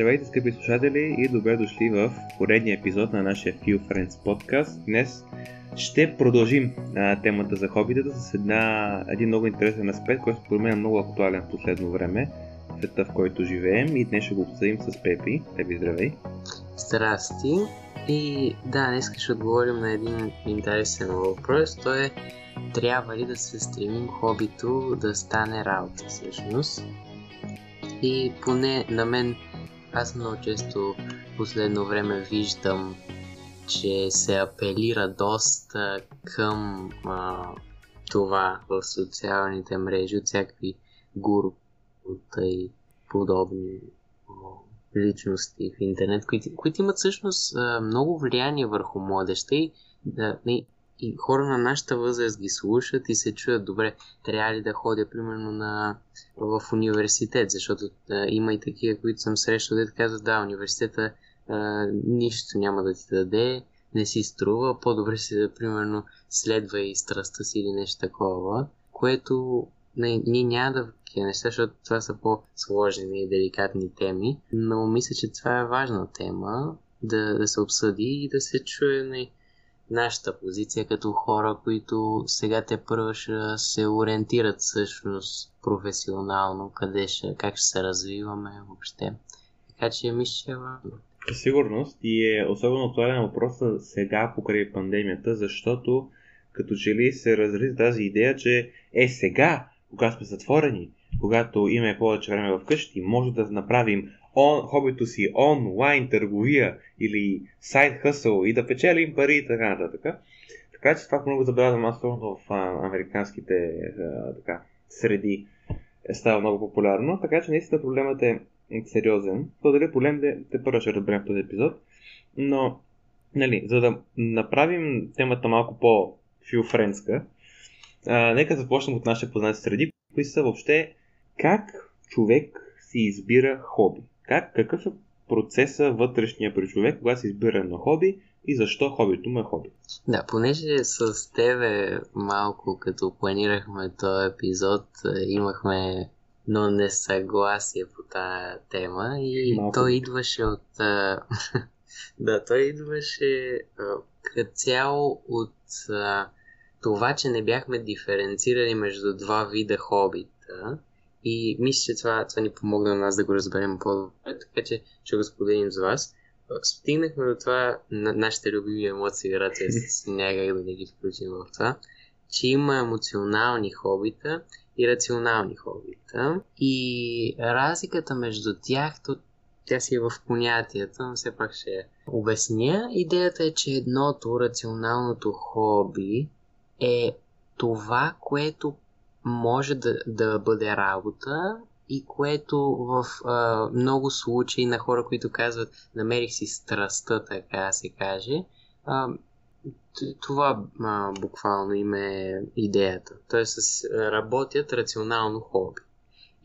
Здравейте, скъпи слушатели и добре дошли в поредния епизод на нашия Few Friends подкаст. Днес ще продължим а, темата за хобитата с една, един много интересен аспект, който според мен е много актуален в последно време, света в който живеем и днес ще го обсъдим с Пепи. Пепи, здравей! Здрасти! И да, днес ще отговорим на един интересен въпрос. То е трябва ли да се стремим хобито да стане работа всъщност? И поне на мен аз много често последно време виждам, че се апелира доста към а, това в социалните мрежи от всякакви гурута и подобни личности в интернет, които, които имат всъщност много влияние върху младеща и, да, и хора на нашата възраст ги слушат и се чуят добре, трябва ли да ходя примерно на, в университет, защото а, има и такива, които съм срещал, да казват, да, университета а, нищо няма да ти даде, не си струва, по-добре си да, примерно, следва и страстта си или нещо такова, което не, ние няма да такива неща, защото това са по-сложни и деликатни теми, но мисля, че това е важна тема да, да се обсъди и да се чуе на нашата позиция като хора, които сега те първо ще се ориентират всъщност професионално, къде ще, как ще се развиваме въобще. Така че мисля, че е важно. Със сигурност и е особено актуален въпрос сега покрай пандемията, защото като че ли се разрази тази идея, че е сега, когато сме затворени, когато имаме повече време вкъщи, може да направим он, хобито си онлайн търговия или сайт хъсъл и да печелим пари и така нататък. Така че това много забелязвам аз в а, американските а, така, среди е става много популярно, така че наистина проблемът е сериозен. То дали проблем те, те първо ще разберем в този епизод, но нали, за да направим темата малко по-филфренска, нека започнем от нашите познати среди, кои са въобще как човек си избира хоби. Как, какъв е процеса вътрешния при човек, когато се избира на хоби и защо хобито му е хоби. Да, понеже с тебе малко като планирахме този епизод, имахме но несъгласие по тази тема и малко. той идваше от... да, той идваше като цяло от това, че не бяхме диференцирали между два вида хобита и мисля, че това, това ни помогна на нас да го разберем по-добре, така че ще го споделим с вас. Стигнахме до това, на, нашите любими емоции, рация някак да не ги включим в това, че има емоционални хобита и рационални хобита. И разликата между тях, то, тя си е в понятията, но все пак ще обясня. Идеята е, че едното, рационалното хоби, е това, което може да, да бъде работа и което в а, много случаи на хора, които казват намерих си страстта, така се каже, а, това а, буквално им е идеята. Тоест работят рационално хоби.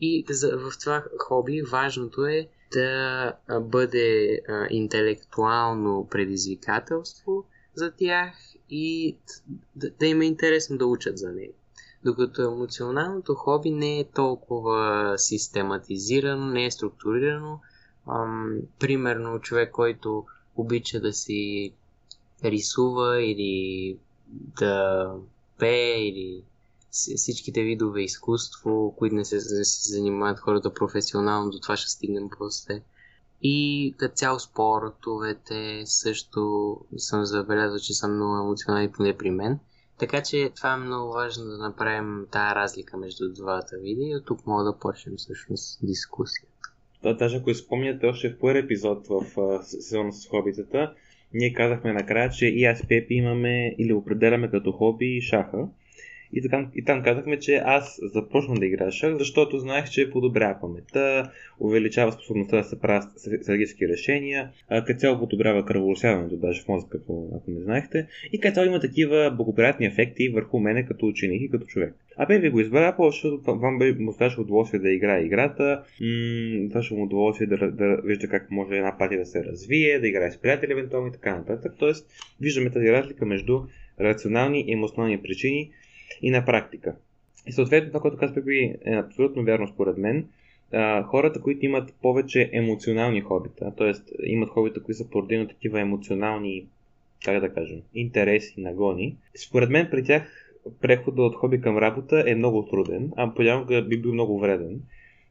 И за, в това хоби важното е да бъде а, интелектуално предизвикателство за тях и да, да им е интересно да учат за него. Докато емоционалното хоби не е толкова систематизирано, не е структурирано. Ам, примерно човек, който обича да си рисува или да пее или всичките видове изкуство, които не се, не се занимават хората професионално, до това ще стигнем после. И като цяло спортовете също съм забелязал, че са много емоционални, поне при мен. Така че това е много важно да направим тази разлика между двата вида и от тук мога да почнем всъщност дискусията. Да, даже ако изпомняте още в първи епизод в сезона с хобитата, ние казахме накрая, че и аз Пепи имаме или определяме като хоби шаха. И, така, и там казахме, че аз започвам да играя шах, защото знаех, че подобрява паметта, увеличава способността да се правят стратегически решения, като цяло подобрява кръвоусяването, даже в мозъка, ако, ако не знаехте, и като има такива благоприятни ефекти върху мене като ученик и като човек. А бе ви го избра, защото вам бе му ставаше удоволствие да играе играта, м- му удоволствие да, да вижда как може една партия да се развие, да играе с приятели евентуално и така нататък. Тоест, виждаме тази разлика между рационални и емоционални причини, и на практика. И съответно това, което казва Пепи е абсолютно вярно според мен. а, хората, които имат повече емоционални хобита, т.е. имат хобита, които са породени от такива емоционални, как да кажем, интереси, нагони, според мен при тях прехода от хоби към работа е много труден, а понякога би бил много вреден,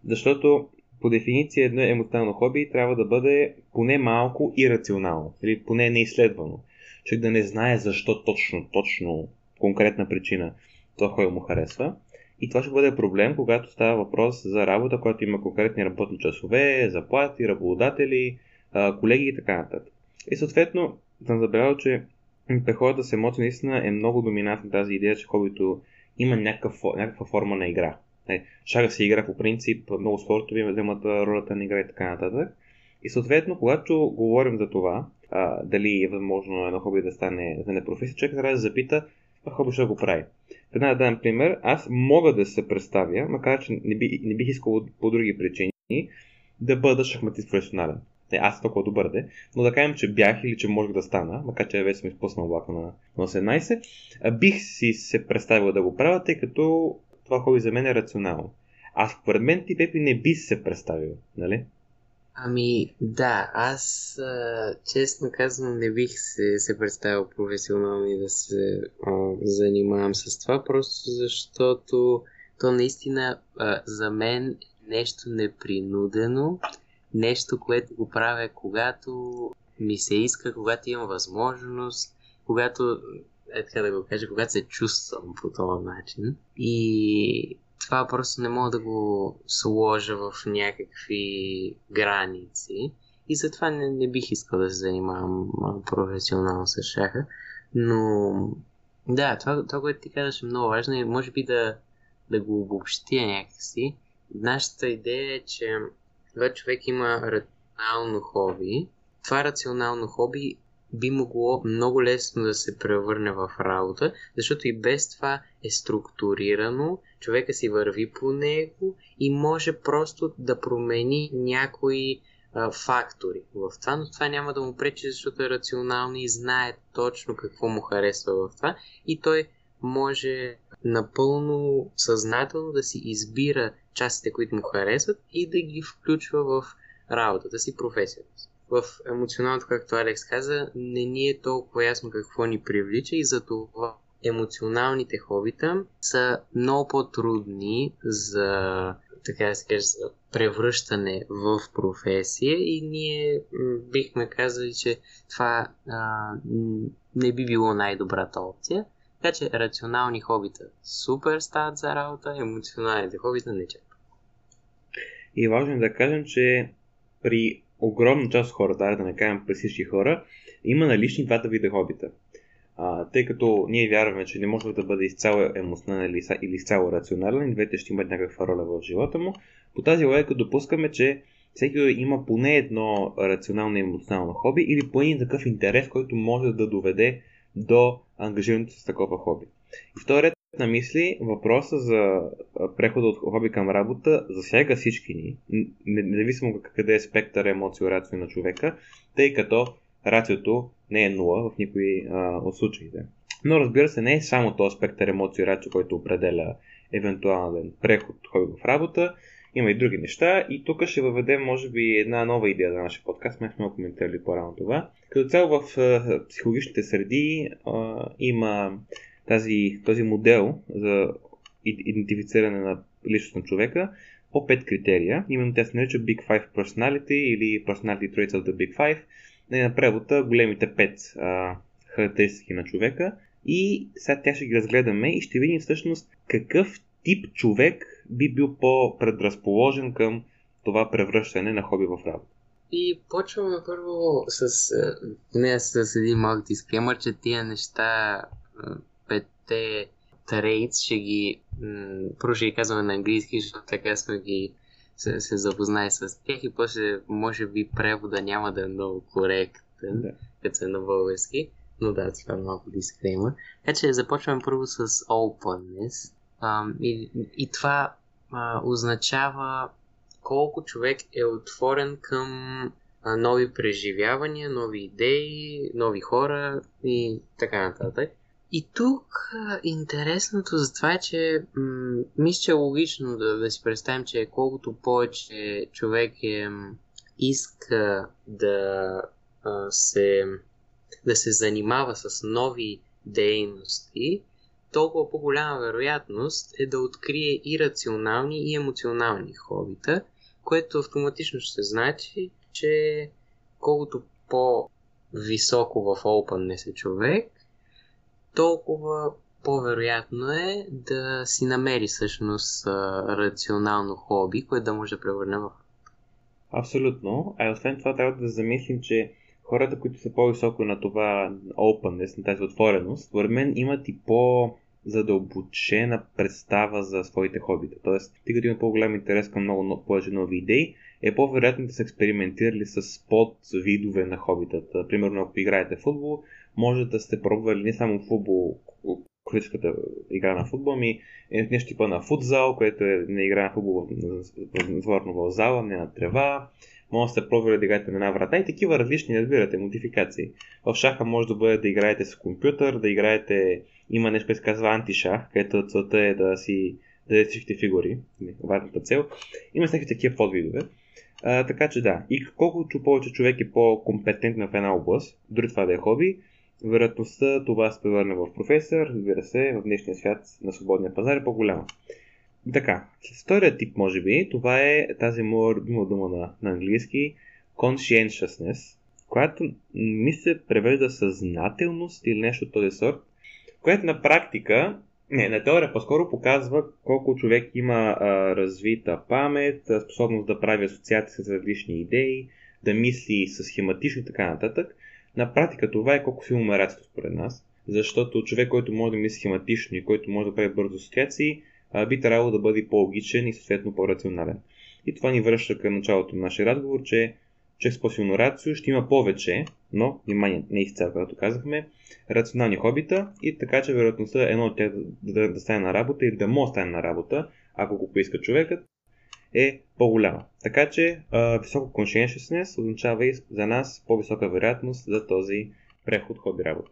защото по дефиниция едно емоционално хоби трябва да бъде поне малко ирационално или поне неизследвано. Човек да не знае защо точно, точно конкретна причина това хоби му харесва. И това ще бъде проблем, когато става въпрос за работа, която има конкретни работни часове, заплати, работодатели, колеги и така нататък. И съответно, съм забелязал, че при хората с емоции наистина е много доминантна тази идея, че хобито има някаква, някаква форма на игра. Е, шага се игра по принцип, много спортови имат ролята на игра и така нататък. И съответно, когато говорим за това, а, дали е възможно едно хоби да стане, да стане професия, човек трябва да запита това хоби ще го прави. Веднага да дадем пример. Аз мога да се представя, макар че не, би, не бих искал по други причини, да бъда шахматист професионален. Не, аз толкова добър де, но да кажем, че бях или че можех да стана, макар че вече съм изпуснал влака на 18, бих си се представил да го правя, тъй като това хоби за мен е рационално. Аз според мен ти, Пепи, не би се представил, нали? Ами, да, аз честно казвам не бих се, се представил професионално и да се а, занимавам с това, просто защото то наистина а, за мен нещо непринудено, нещо, което го правя когато ми се иска, когато имам възможност, когато, е така да го кажа, когато се чувствам по този начин. И това просто не мога да го сложа в някакви граници. И затова не, не бих искал да се занимавам професионално с шаха. Но да, това, това което ти казваш е много важно и може би да, да го обобщя някакси. Нашата идея е, че това човек има рационално хоби. Това рационално хоби би могло много лесно да се превърне в работа, защото и без това е структурирано, човека си върви по него и може просто да промени някои а, фактори в това, но това няма да му пречи, защото е рационално и знае точно какво му харесва в това и той може напълно съзнателно да си избира частите, които му харесват и да ги включва в работата си, професията си в емоционалното, както Алекс каза, не ни е толкова ясно какво ни привлича и затова емоционалните хобита са много по-трудни за така да се каже, за превръщане в професия и ние бихме казали, че това а, не би било най-добрата опция. Така че рационални хобита супер стават за работа, емоционалните хобита не чак. И важно е да кажем, че при огромна част от хората, да не кажем при всички хора, има налични двата вида хобита. А, тъй като ние вярваме, че не може да бъде изцяло емоционален или, или изцяло рационален, двете ще имат някаква роля в живота му, по тази логика допускаме, че всеки има поне едно рационално и емоционално хоби или поне един такъв интерес, който може да доведе до ангажирането с такова хоби. И вторият на мисли, въпроса за прехода от хоби към работа засяга всички ни, независимо къде е спектър емоции и рацио на човека, тъй като рациото не е нула в никой а, от случаите. Но разбира се, не е само този спектър емоции и рацио, който определя евентуален преход от хоби в работа, има и други неща и тук ще въведем може би една нова идея за нашия подкаст, сме много коментирали по-рано това. Като цяло в психологичните среди а, има тази, този модел за идентифициране на личност на човека по пет критерия. Именно те се наричат Big Five Personality или Personality Traits of the Big Five. Не на превода големите пет а, характеристики на човека. И сега тя ще ги разгледаме и ще видим всъщност какъв тип човек би бил по-предразположен към това превръщане на хоби в работа. И почваме първо с, не с един малък дисклемър, че тия неща петте трейдс ще ги м- първо ще ги казваме на английски, защото така сме ги се, се запознае с тях и после може би превода няма да е много коректен, да. като е на български. Но да, това е малко дисклеймер. Така че започваме първо с openness. А, и, и това а, означава колко човек е отворен към а, нови преживявания, нови идеи, нови хора и така нататък. И тук интересното за това е, че м- мисля, че е логично да, да си представим, че колкото повече човек е, иска да а, се да се занимава с нови дейности, толкова по-голяма вероятност е да открие и рационални и емоционални хобита, което автоматично ще значи, че колкото по-високо в опънне е човек, толкова по-вероятно е да си намери всъщност рационално хоби, което да може да превърне в Абсолютно. А освен това трябва да замислим, че хората, които са по-високо на това openness, на тази отвореност, според мен имат и по задълбочена представа за своите хобита. Тоест, тъй като има по-голям интерес към много повече нови идеи, е по-вероятно да са експериментирали с подвидове на хобитата. Примерно, ако играете футбол, може да сте пробвали не само футбол, класическата игра на футбол, ми е нещо типа на футзал, което е не игра на футбол затворно в зала, не на трева. Може да сте пробвали да играете на една врата и такива различни, разбирате, модификации. В шаха може да бъде да играете с компютър, да играете, има нещо, което се казва антишах, където целта е да си да всичките фигури, важната цел. Има всеки такива подвидове. А, така че да, и колкото повече човек е по-компетентен в една област, дори това да е хоби, вероятността това се превърне в професор, разбира се, в днешния свят на свободния пазар е по-голяма. Така, втория тип, може би, това е тази моя любима дума на, на английски conscientiousness, която ми се превежда съзнателност или нещо от този сорт, което на практика, не, на теория по-скоро показва колко човек има а, развита памет, способност да прави асоциации с различни идеи, да мисли с схематично и така нататък. На практика това е колко силно мерацето според нас, защото човек, който може да мисли схематично и който може да прави бързо асоциации, би трябвало да бъде по-логичен и съответно по-рационален. И това ни връща към началото на нашия разговор, че с по-силно рацио ще има повече, но, внимание, не изцяло, както казахме, рационални хобита и така, че вероятността е едно от тях да, да, да стане на работа или да може да стане на работа, ако го поиска човекът, е по-голяма. Така че а, високо conscientiousness означава и за нас по-висока вероятност за този преход хоби работа.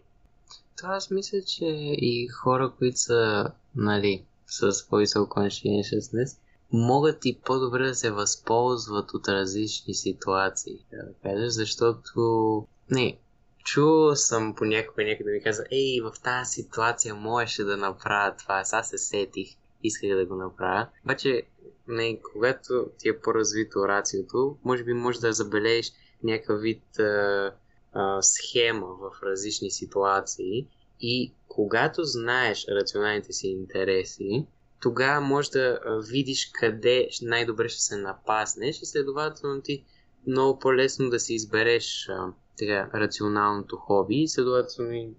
Това аз мисля, че и хора, които са, нали, с по-високо conscientiousness, могат и по-добре да се възползват от различни ситуации, да кажеш, защото не, чувал съм понякога някъде да ми каза, ей, в тази ситуация можеше да направя това, аз се сетих, исках да го направя. Обаче, не, когато ти е по-развито рациото, може би може да забележиш някакъв вид а, а, схема в различни ситуации и когато знаеш рационалните си интереси, тогава може да видиш къде най-добре ще се напаснеш и следователно ти много по-лесно да си избереш а, така, рационалното хоби и следователно и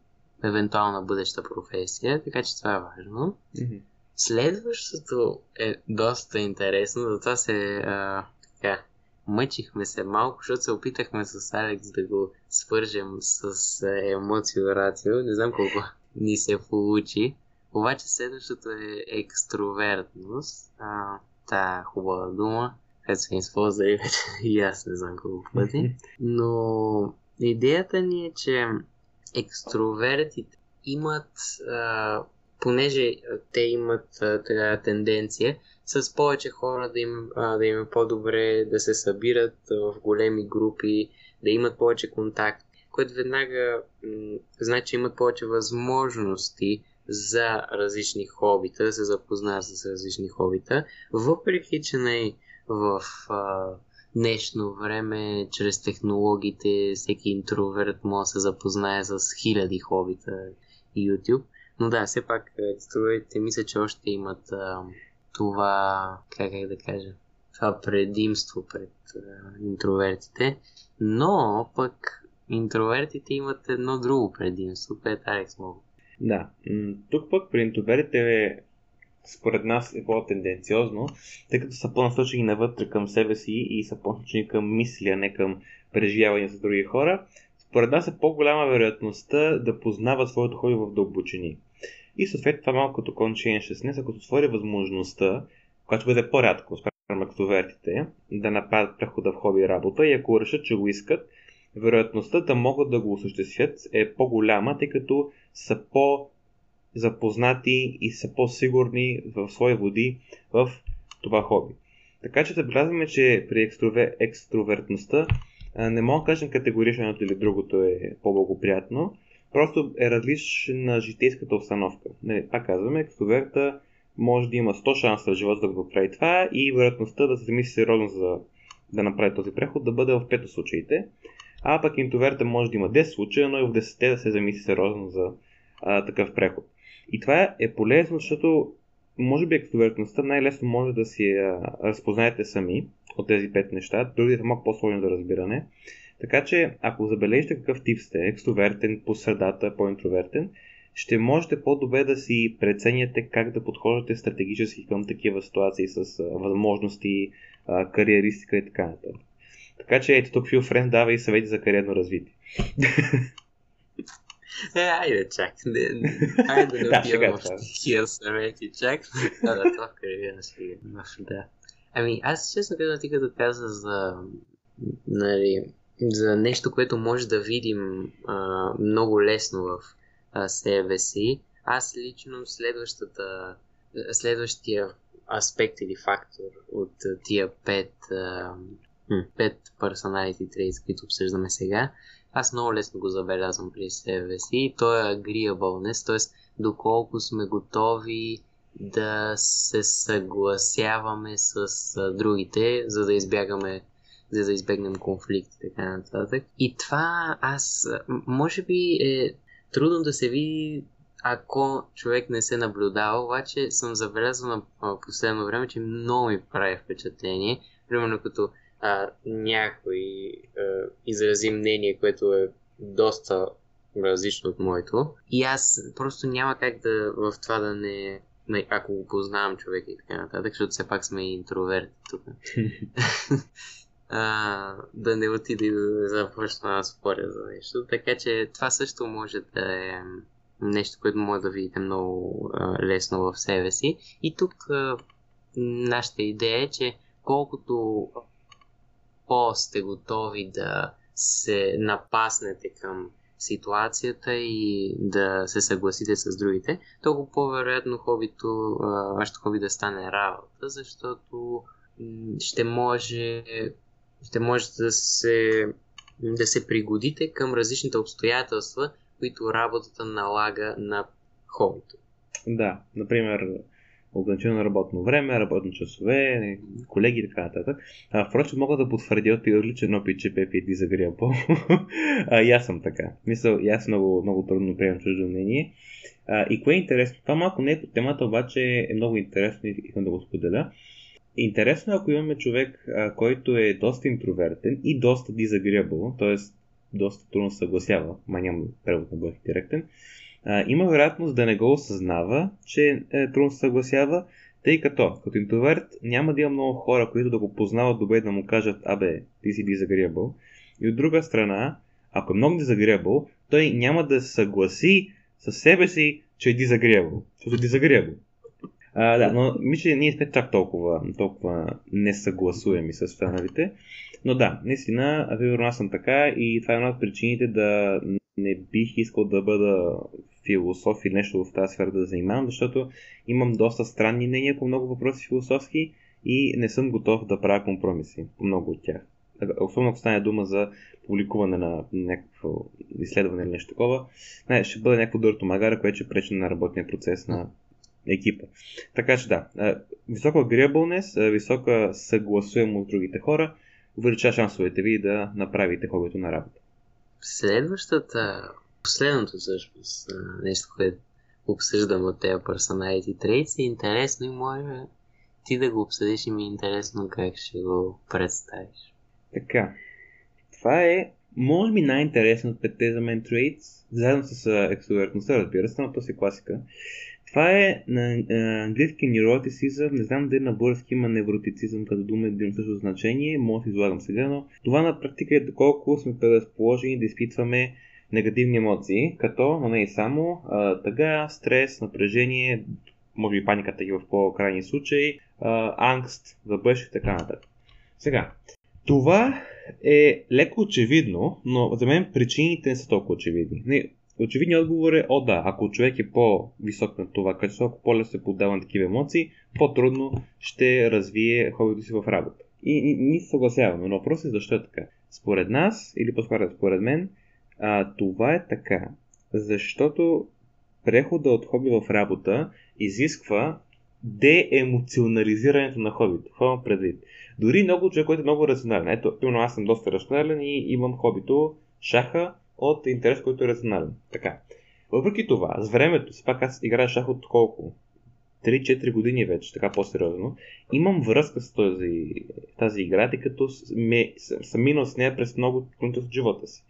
евентуална бъдеща професия, така че това е важно. Mm-hmm. Следващото е доста интересно, затова се а, така, мъчихме се малко, защото се опитахме с Алекс да го свържем с емоцио рацио. Не знам колко ни се получи. Обаче следващото е екстровертност. А, та хубава дума, където сме използвали вече и аз не знам колко пъти. Но идеята ни е, че екстровертите имат, а, понеже те имат така тенденция, с повече хора да им, да им е по-добре да се събират в големи групи, да имат повече контакт, което веднага значи имат повече възможности за различни хобита, да се запознаят с различни хобита, въпреки че не в а, днешно време, чрез технологиите, всеки интроверт може да се запознае с хиляди хобита YouTube. Но да, все пак екстровертите мисля, че още имат а, това, как, как да кажа, това предимство пред а, интровертите. Но пък интровертите имат едно друго предимство, което Алекс мога да, тук пък при интроверите според нас е по-тенденциозно, тъй като са по-насочени навътре към себе си и са по-насочени към мисли, а не към преживявания с други хора. Според нас е по-голяма вероятността да познават своето хоби в дълбочини. И съответно това малко като conscientiousness, ако отвори възможността, която бъде по-рядко, спрямо екстровертите, да направят прехода в хоби и работа и ако решат, че го искат, вероятността да могат да го осъществят е по-голяма, тъй като са по запознати и са по-сигурни в свои води в това хоби. Така че забелязваме, че при екстровер... екстровертността не мога да кажем категорично едното или другото е по-благоприятно, просто е различна житейската обстановка. Не, пак казваме, екстроверта може да има 100 шанса в живота да го прави това и вероятността да се замисли сериозно за да направи този преход да бъде в 5 случаите. А пък интроверта може да има 10 случая, но и в 10 да се замисли сериозно за а, такъв преход. И това е полезно, защото може би екстровертността най-лесно може да си а, разпознаете сами от тези пет неща, другите са малко по-сложни за разбиране. Така че, ако забележите какъв тип сте, екстровертен, по средата, по-интровертен, ще можете по-добре да си преценяте как да подхождате стратегически към такива ситуации с възможности, кариеристика и така нататък. Така че ето тук Фил Френ дава и съвети за кариерно развитие. Е, айде чак. Не, айде да отивам в тия съвети чак. Да, да, това в кариерна сега. Да. Ами, аз честно казвам, ти като каза за, нали, за нещо, което може да видим а, много лесно в а, себе си, аз лично следващата, следващия аспект или фактор от тия пет, а, пет personality traits, които обсъждаме сега, аз много лесно го забелязвам при себе си и то е agreeableness, т.е. доколко сме готови да се съгласяваме с а, другите, за да избягаме за да избегнем конфликт и така нататък. И това аз, може би е трудно да се види ако човек не се наблюдава, обаче съм забелязал на последно време, че много ми прави впечатление. Примерно като а, някой а, изрази мнение, което е доста различно от моето. И аз просто няма как да в това да не ако го познавам човек и така нататък, защото все пак сме интроверти тук. а, да не отида и да започна да споря за нещо. Така че това също може да е нещо, което може да видите много а, лесно в себе си. И тук а, нашата идея е, че колкото по-сте готови да се напаснете към ситуацията и да се съгласите с другите, толкова по-вероятно хобито, вашето хоби да стане работа, защото ще може, ще може да се, да се пригодите към различните обстоятелства, които работата налага на хобито. Да, например, ограничено работно време, работни часове, колеги и така нататък. А, впрочем, мога да потвърдя от личен опит, че Пепи е дизагриабъл. а, и аз съм така. Мисъл, и аз много, много трудно приемам чуждо мнение. А, и кое е интересно? Това малко не е по темата, обаче е много интересно и искам да го споделя. Интересно е, ако имаме човек, който е доста интровертен и доста дизагриабъл, т.е. доста трудно съгласява, ма нямам превод на бъдех директен, има вероятност да не го осъзнава, че е трудно съгласява, тъй като като интроверт няма да има много хора, които да го познават добре да му кажат, абе, ти си disagreeable. И от друга страна, ако е много disagreeable, той няма да се съгласи със себе си, че е disagreeable. Защото е disagreeable. А, да, но мисля, ние сме чак толкова, толкова несъгласуеми с останалите. Но да, наистина, вероятно аз съм така и това е една от причините да не бих искал да бъда философ или нещо в тази сфера да занимавам, защото имам доста странни мнения по много въпроси философски и не съм готов да правя компромиси по много от тях. Особено ако стане дума за публикуване на някакво изследване или нещо такова, не, ще бъде някакво дърто магара, което ще пречи на работния процес на екипа. Така че да, висока agreeableness, висока съгласуемост с другите хора, увеличава шансовете ви да направите хобито на работа. Следващата, последното всъщност нещо, което обсъждам от тези personality traits е интересно и може ти да го обсъдиш и ми е интересно как ще го представиш. Така, това е може би най-интересно от петте за мен traits, заедно с екстровертността, разбира се, но то си класика. Това е на английски невротицизъм, не знам дали на български има невротицизъм като дума има също значение, може да излагам сега, но това на практика е доколко сме предразположени да изпитваме негативни емоции, като, но не и само, тъга, стрес, напрежение, може би паниката и в по-крайни случаи, ангст за бъдеще и така нататък. Сега, това е леко очевидно, но за мен причините не са толкова очевидни. Очевидният отговор е, о да, ако човек е по-висок на това качество, ако по-лесно се поддава на такива емоции, по-трудно ще развие хобито си в работа. И, ние се съгласяваме, но въпросът е защо е така. Според нас, или по-скоро според мен, а, това е така, защото прехода от хоби в работа изисква деемоционализирането на хобито. Това предвид. Дори много човек, който е много рационален. Ето, примерно аз съм доста рационален и имам хобито шаха от интерес, който е рационален. Така. Въпреки това, с времето, си пак аз играя шах от колко? 3-4 години вече, така по-сериозно. Имам връзка с този, тази игра, тъй като ме, съм минал с нея през много от живота си.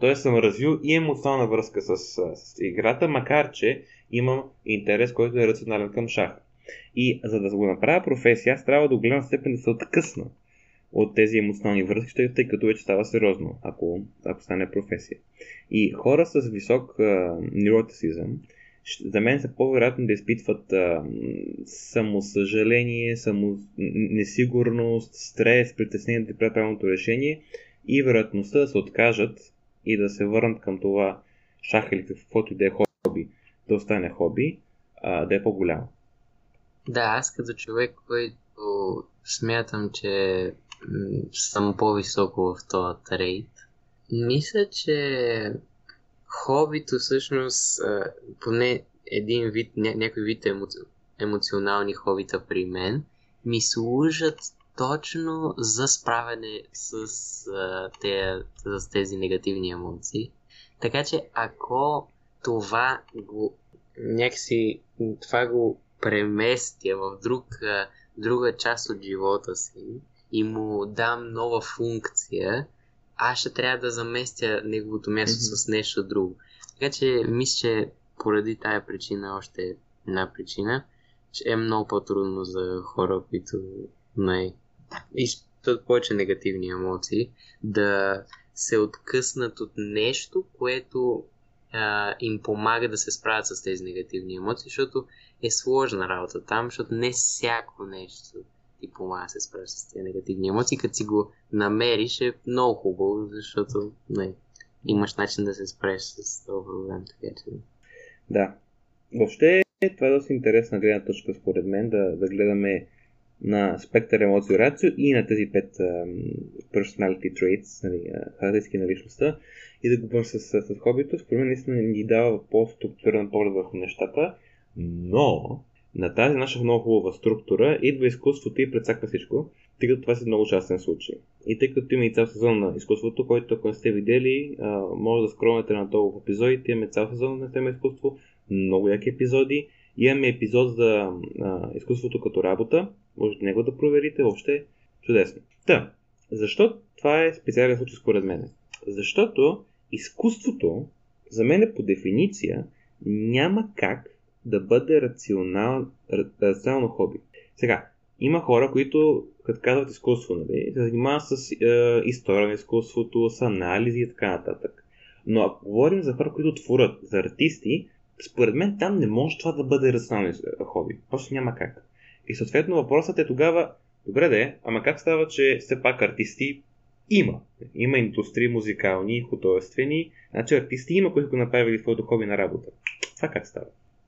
Тоест съм развил и емоционална връзка с, с играта, макар че имам интерес, който е рационален към шаха. И за да го направя професия, аз трябва до голяма степен да се откъсна от тези емоционални връзки, тъй като вече става сериозно, ако, ако стане професия. И хора с висок невротицизъм, за мен са по-вероятно да изпитват а, самосъжаление, само несигурност, стрес, притеснение да правят правилното решение и вероятността да се откажат и да се върнат към това шах или каквото и да е хоби, да остане хоби, а, да е по-голямо. Да, аз като човек, който смятам, че съм по-високо в този трейд, мисля, че хобито всъщност, поне един вид, ня, някой вид емоци... емоционални хобита при мен, ми служат точно за справяне с, а, те, с тези негативни емоции. Така че ако това го някакси това го преместя в друг, друга част от живота си и му дам нова функция, аз ще трябва да заместя неговото място mm-hmm. с нещо друго. Така че мисля, че поради тая причина, още една причина, че е много по-трудно за хора, които най- изпитват повече негативни емоции, да се откъснат от нещо, което а, им помага да се справят с тези негативни емоции, защото е сложна работа там, защото не всяко нещо ти помага се справиш с тези негативни емоции. Като си го намериш е много хубаво, защото не, имаш начин да се справиш с този проблем. Така че... Да. Въобще това е доста интересна гледна точка според мен, да, да гледаме на спектър емоции рацио и на тези пет um, personality traits, нали, характеристики на личността и да го бъдем с, с, с хобито. Според мен наистина ни дава по-структурен поглед върху нещата, но на тази наша много хубава структура идва изкуството и предсаква всичко, тъй като това е много частен случай. И тъй като има и цял сезон на изкуството, който ако не сте видели, може да скромнете на в епизодите. Имаме цял сезон на тема изкуство, много яки епизоди. Имаме епизод за а, изкуството като работа, можете него да проверите, въобще чудесно. Та, защо това е специален случай според мен? Защото изкуството, за мен по дефиниция, няма как да бъде рационал, рационално хоби. Сега, има хора, които, като казват изкуство, нали, се занимават с е, история на изкуството, с анализи и така нататък. Но ако говорим за хора, които творят, за артисти, според мен там не може това да бъде рационално хоби. Просто няма как. И съответно въпросът е тогава, добре да е, ама как става, че все пак артисти има. Има индустрии музикални, художествени, значи артисти има, които го направили своето хоби на работа. Това как става?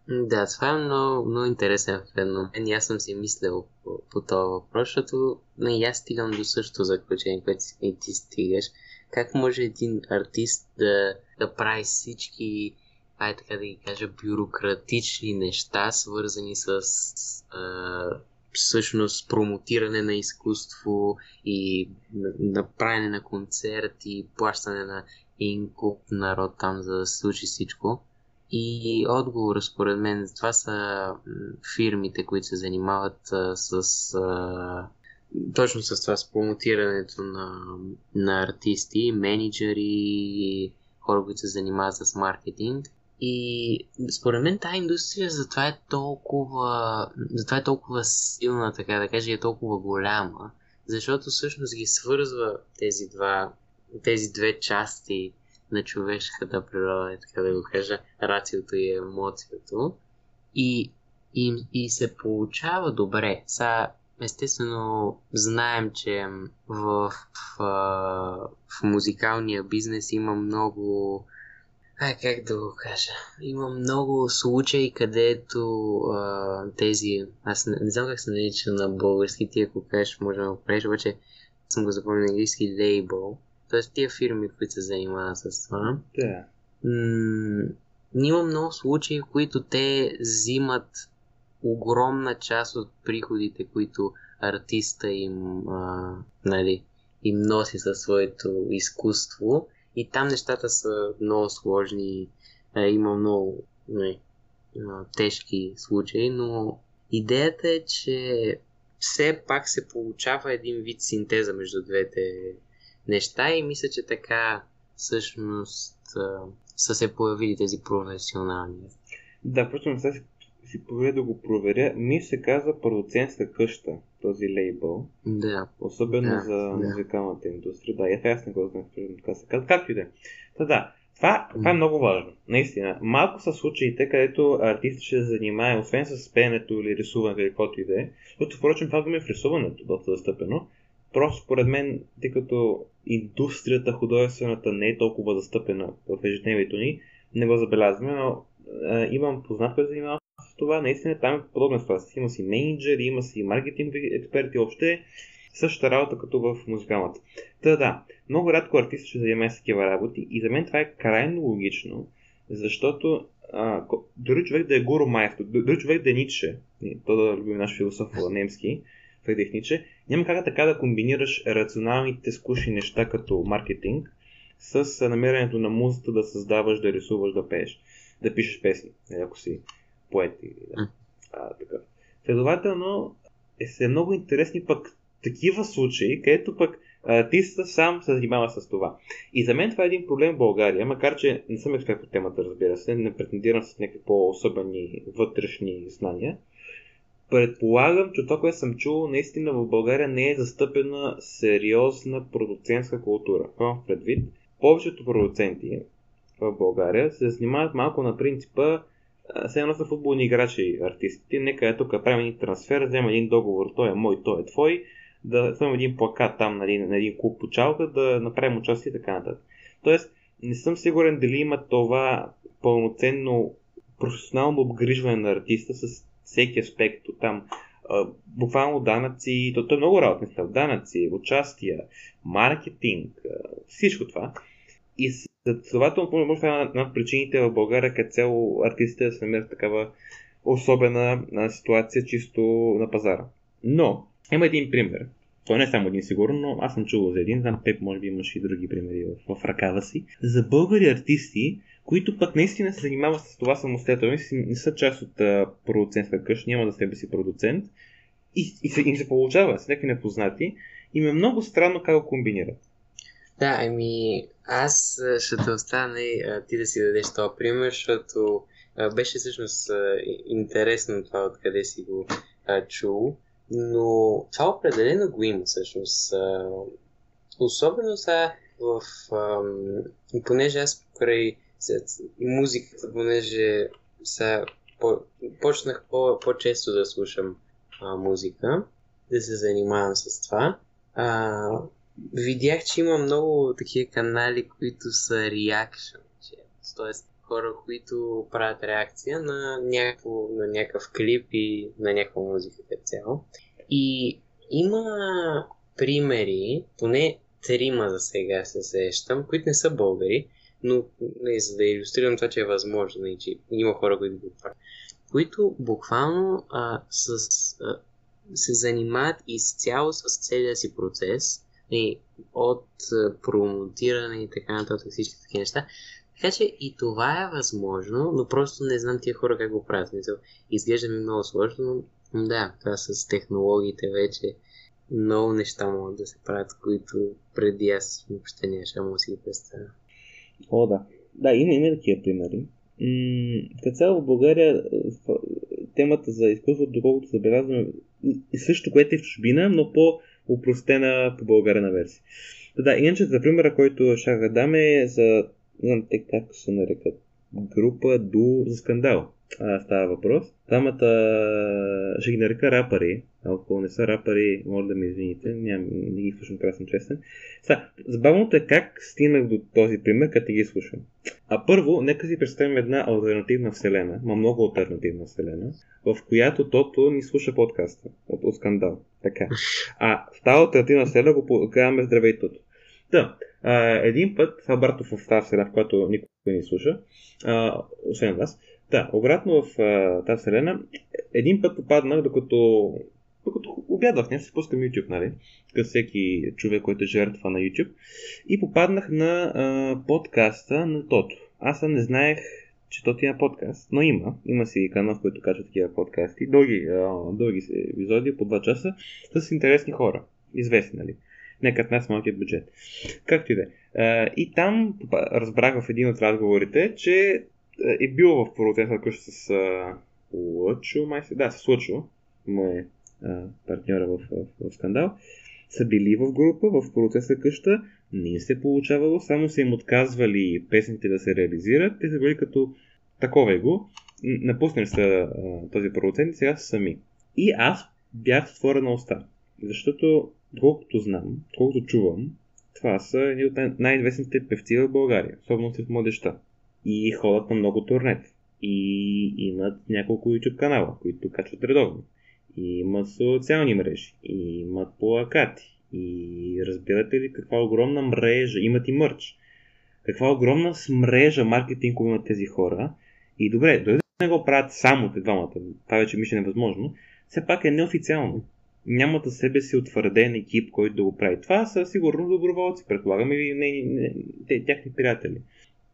Да, това е много, много интересен феномен. Аз съм си мислял по, по този въпрос, защото не, аз стигам до същото заключение, което и ти стигаш. Как може един артист да, да прави всички, ай така да ги кажа, бюрократични неща, свързани с а, всъщност промотиране на изкуство и направяне на концерти, плащане на един куп народ там, за да се случи всичко и отговор, според мен, това са фирмите, които се занимават с а, точно с това, с промотирането на, на артисти, менеджери, хора, които се занимават с маркетинг. И според мен тази индустрия затова е толкова, затова е толкова силна, така да кажа, е толкова голяма, защото всъщност ги свързва тези два, тези две части на човешката природа, така да го кажа, рациото и емоцията. И, и, и се получава добре. Са, естествено, знаем, че в, в, в музикалния бизнес има много А, как да го кажа? Има много случаи, където а, тези... Аз не, не знам как се нарича на български, ти ако кажеш, може да го правиш, обаче съм го запомнил на английски лейбъл. Тоест тия фирми, които се занимават с това. Да. М- има много случаи, в които те взимат огромна част от приходите, които артиста им, а, нали, им носи със своето изкуство. И там нещата са много сложни. А, има много не, а, тежки случаи, но идеята е, че все пак се получава един вид синтеза между двете неща и мисля, че така всъщност са се появили тези професионални. Да, просто не си, поверя да го проверя. Ми се казва продуцентска къща, този лейбъл. Да. Особено да, за да. музикалната индустрия. Да, и аз не го знам, така се казва. Както и да е. Та да, това, това е много важно. Наистина. Малко са случаите, където артистът ще се занимае, освен с пеенето или рисуването или каквото и да е. Защото, впрочем, това го ми е в рисуването доста застъпено. Просто според мен, тъй като индустрията художествената не е толкова застъпена в ежедневието ни, не го забелязваме, но а, имам познат, който занимава с това. Наистина там е подобна ситуация. Има си менеджери, има си маркетинг експерти, още същата работа като в музикалната. Та да, много рядко артист ще занимава с такива работи и за мен това е крайно логично, защото а, дори човек да е Гуру Майстор, дори човек да е Ницше, то да любим наш философ немски, Фридрих Ниче, няма как така да комбинираш рационалните скучни неща като маркетинг с намерението на музата да създаваш, да рисуваш, да пееш, да пишеш песни, нали, ако си поет или да. А, така. Следователно, е се много интересни пък такива случаи, където пък артистът сам се занимава с това. И за мен това е един проблем в България, макар че не съм експерт по темата, разбира се, не претендирам с някакви по-особени вътрешни знания, Предполагам, че това, което съм чул, наистина в България не е застъпена сериозна продуцентска култура. Това предвид. Повечето продуценти в България се занимават малко на принципа все едно са футболни играчи артистите. Нека е тук правим един трансфер, взема един договор, той е мой, той е твой, да сложим един плакат там нали, на един клуб по чалка, да направим участие и така нататък. Тоест, не съм сигурен дали има това пълноценно професионално обгрижване на артиста с всеки аспект от там. Буквално данъци, то, то е много работа, става. Данъци, участия, маркетинг, всичко това. И следователно, може това е една от причините в България, като цяло артистите да се намерят такава особена ситуация чисто на пазара. Но, има един пример. Той не е само един сигурно, но аз съм чувал за един, знам Пеп, може би имаш и други примери в, в ръкава си. За българи артисти, които пък наистина се занимават с това самостоятелно, не са част от продуцентска къща, няма да себе си продуцент и, и, се, им се получава с някакви непознати. Им е много странно как го комбинират. Да, ами аз ще те остана и ти да си дадеш този пример, защото беше всъщност интересно това откъде си го чул, но това определено го има всъщност. Особено са в... Понеже аз покрай музиката, понеже са, по, почнах по, по-често да слушам а, музика, да се занимавам с това. А, видях, че има много такива канали, които са reaction т.е. хора, които правят реакция на, някакво, на някакъв клип и на някаква музика като цяло. И има примери, поне трима за сега се сещам, които не са българи, но не, за да иллюстрирам това, че е възможно и че има хора, които го правят, които буквално а, с, а, се занимават изцяло с целия си процес и от а, промотиране и така нататък всички такива неща. Така че и това е възможно, но просто не знам тия хора как го правят. Изглежда ми много сложно, но да, това с технологиите вече много неща могат да се правят, които преди аз въобще нямаше да си ги представя. О, да. Да, има, има такива примери. като цяло в България темата за изкуството, доколкото забелязваме, и също, което е в чужбина, но по-упростена по българена версия. Да, иначе за примера, който ще да дам е за, знам те как се нарекат, група Ду за скандал. а, става въпрос. Двамата ще ги нарека рапъри. Ако не са рапъри, може да ме извините. Ням, не ги слушам, така съм честен. Сега, забавното е как стигнах до този пример, като ги слушам. А първо, нека си представим една альтернативна вселена, ма много альтернативна вселена, в която Тото ни слуша подкаста от, от скандал. Така. А в тази альтернативна вселена го казваме здравей Тото. Да, а, един път, обратно в тази вселена, в която никой не слуша, а, освен вас, да, обратно в тази вселена, един път попаднах, докато, докато обядвах, не се пускам YouTube, нали? Като всеки човек, който е жертва на YouTube. И попаднах на а, подкаста на Тото. Аз не знаех, че Тото има подкаст, но има. Има си канал, в който качва такива подкасти. Дълги, дълги епизоди, по 2 часа, с интересни хора. Известни, нали? Не като нас малкият бюджет. Както и да е. И там разбрах в един от разговорите, че е бил в процеса къща с а, Лъчо, май се, да, с Лъчо, партньора в, в, в, скандал, са били в група, в процеса къща, не им се получавало, само са им отказвали песните да се реализират, те са били като такова е го, напуснали са а, този продуцент и сега са сами. И аз бях отворена уста, защото колкото знам, колкото чувам, това са едни от най- най-известните певци в България, особено сред младеща и ходят на много турнет. И имат няколко YouTube канала, които качват редовно. И имат социални мрежи, и имат плакати. И разбирате ли каква огромна мрежа, имат и мърч. Каква огромна мрежа маркетингова имат тези хора. И добре, дори да не го правят само те двамата, това вече мисля невъзможно, все пак е неофициално. Нямат за себе си утвърден екип, който да го прави. Това са сигурно доброволци, предполагам, или не, не, не, те, тяхни приятели.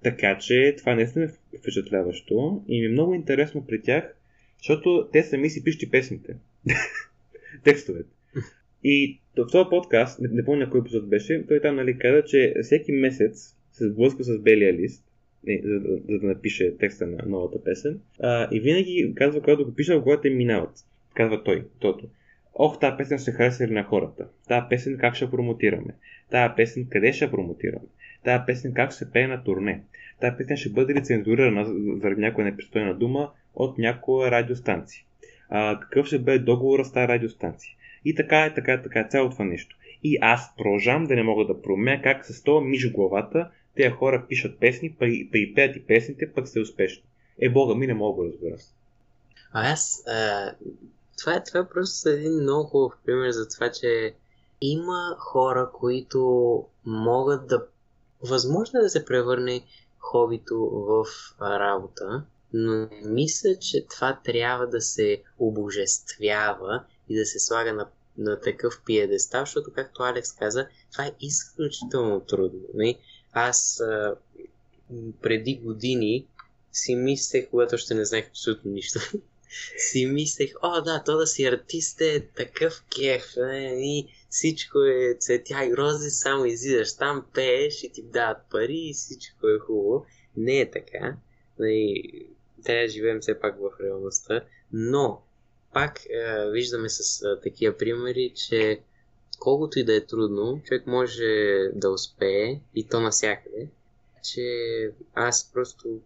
Така че това наистина е впечатляващо и ми е много интересно при тях, защото те сами си пишат песните. Текстовете. И в този подкаст, не, не помня кой епизод беше, той там нали, каза, че всеки месец се сблъска с белия лист, не, за, за, да напише текста на новата песен. А, и винаги казва, когато го пише, когато те минават. Казва той, тото. Ох, тази песен ще хареса ли на хората? Тази песен как ще промотираме? Тази песен къде ще промотираме? Тая песен как се пее на турне. Тая песен ще бъде ли цензурирана заради някоя непристойна дума от някоя радиостанция. А, какъв ще бъде договора с тази радиостанция. И така е, така е, така е, цяло това нещо. И аз продължавам да не мога да проумея как с това миж главата тези хора пишат песни, припеят и песните, пък са успешни. Е, Бога ми не мога да разбера. А аз, а, това, е, това е просто един много хубав пример за това, че има хора, които могат да Възможно е да се превърне хобито в работа, но не мисля, че това трябва да се обожествява и да се слага на, на такъв пиедестал, защото, както Алекс каза, това е изключително трудно. Не? Аз а, преди години си мислех, когато още не знаех абсолютно нищо, си мислех, о да, то да си артист е такъв кеф, не? и всичко е цветя и рози, само излизаш там, пееш и ти дават пари и всичко е хубаво. Не е така. Нали, трябва да живеем все пак в реалността, но пак е, виждаме с е, такива примери, че колкото и да е трудно, човек може да успее и то навсякъде. Че аз просто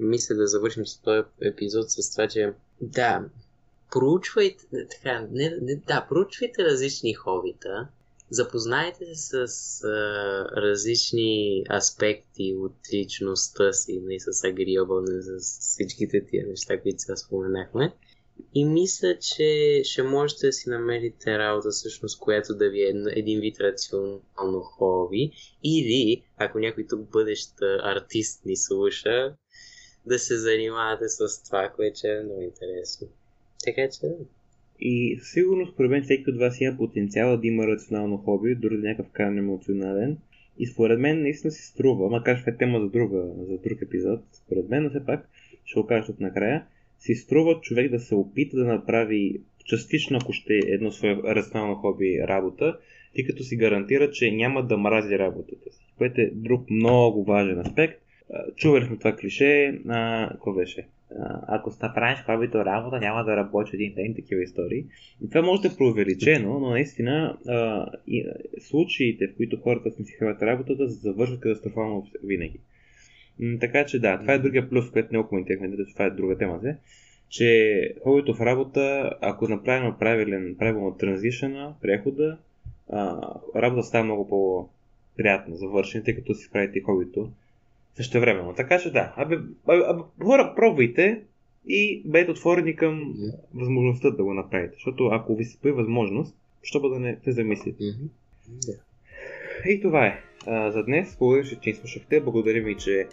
мисля да завършим с този епизод с това, че да, проучвайте, така, не, не, да, проучвайте различни хобита, запознайте се с а, различни аспекти от личността си, не с агриобълне, с всичките тия неща, които сега споменахме. И мисля, че ще можете да си намерите работа, всъщност, която да ви е един вид рационално хоби. Или, ако някой тук бъдещ артист ни слуша, да се занимавате с това, което е много интересно. Така че И сигурно според мен всеки от вас има потенциала да има рационално хоби, дори да някакъв крайно емоционален. И според мен наистина си струва, макар че е тема за, друга, за друг епизод, според мен, но все пак ще го кажа тук накрая, си струва човек да се опита да направи частично, ако ще е едно свое рационално хоби работа, тъй като си гарантира, че няма да мрази работата си. Което е друг много важен аспект. Чували това клише, а, какво беше? ако ста правиш хобито работа, няма да работи един ден такива истории. И това може да е преувеличено, но наистина а, и, случаите, в които хората си правят работата, завършват катастрофално винаги. М, така че да, това е другия плюс, който не коментирахме, това е друга тема, се, че хобито в работа, ако направим правилен, правилно транзишъна, прехода, а, работа става много по-приятна за вършене, тъй като си правите хобито също времено. Така че да, абе, абе, абе, хора, пробвайте и бъдете отворени към възможността да го направите, защото ако ви се появи възможност, що да не се замислите. Да. И това е а, за днес. Благодаря, че ни слушахте. Благодаря ви, че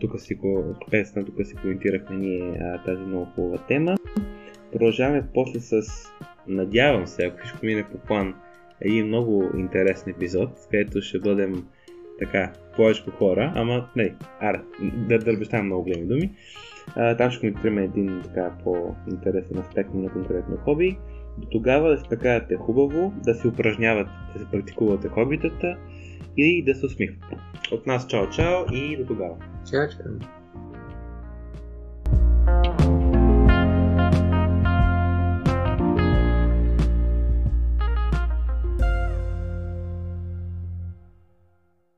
тук си го, песна, тук си коментирахме ние а, тази много хубава тема. Продължаваме после с, надявам се, ако всичко мине по план, един много интересен епизод, където ще бъдем така, повече хора, ама не, аре, да дърбещам много големи думи. А, там ще коментираме един така по-интересен аспект на конкретно хоби. До тогава да се прекарате хубаво, да се упражнявате, да се практикувате хобитата и да се усмихвате. От нас чао-чао и до тогава. Чао-чао.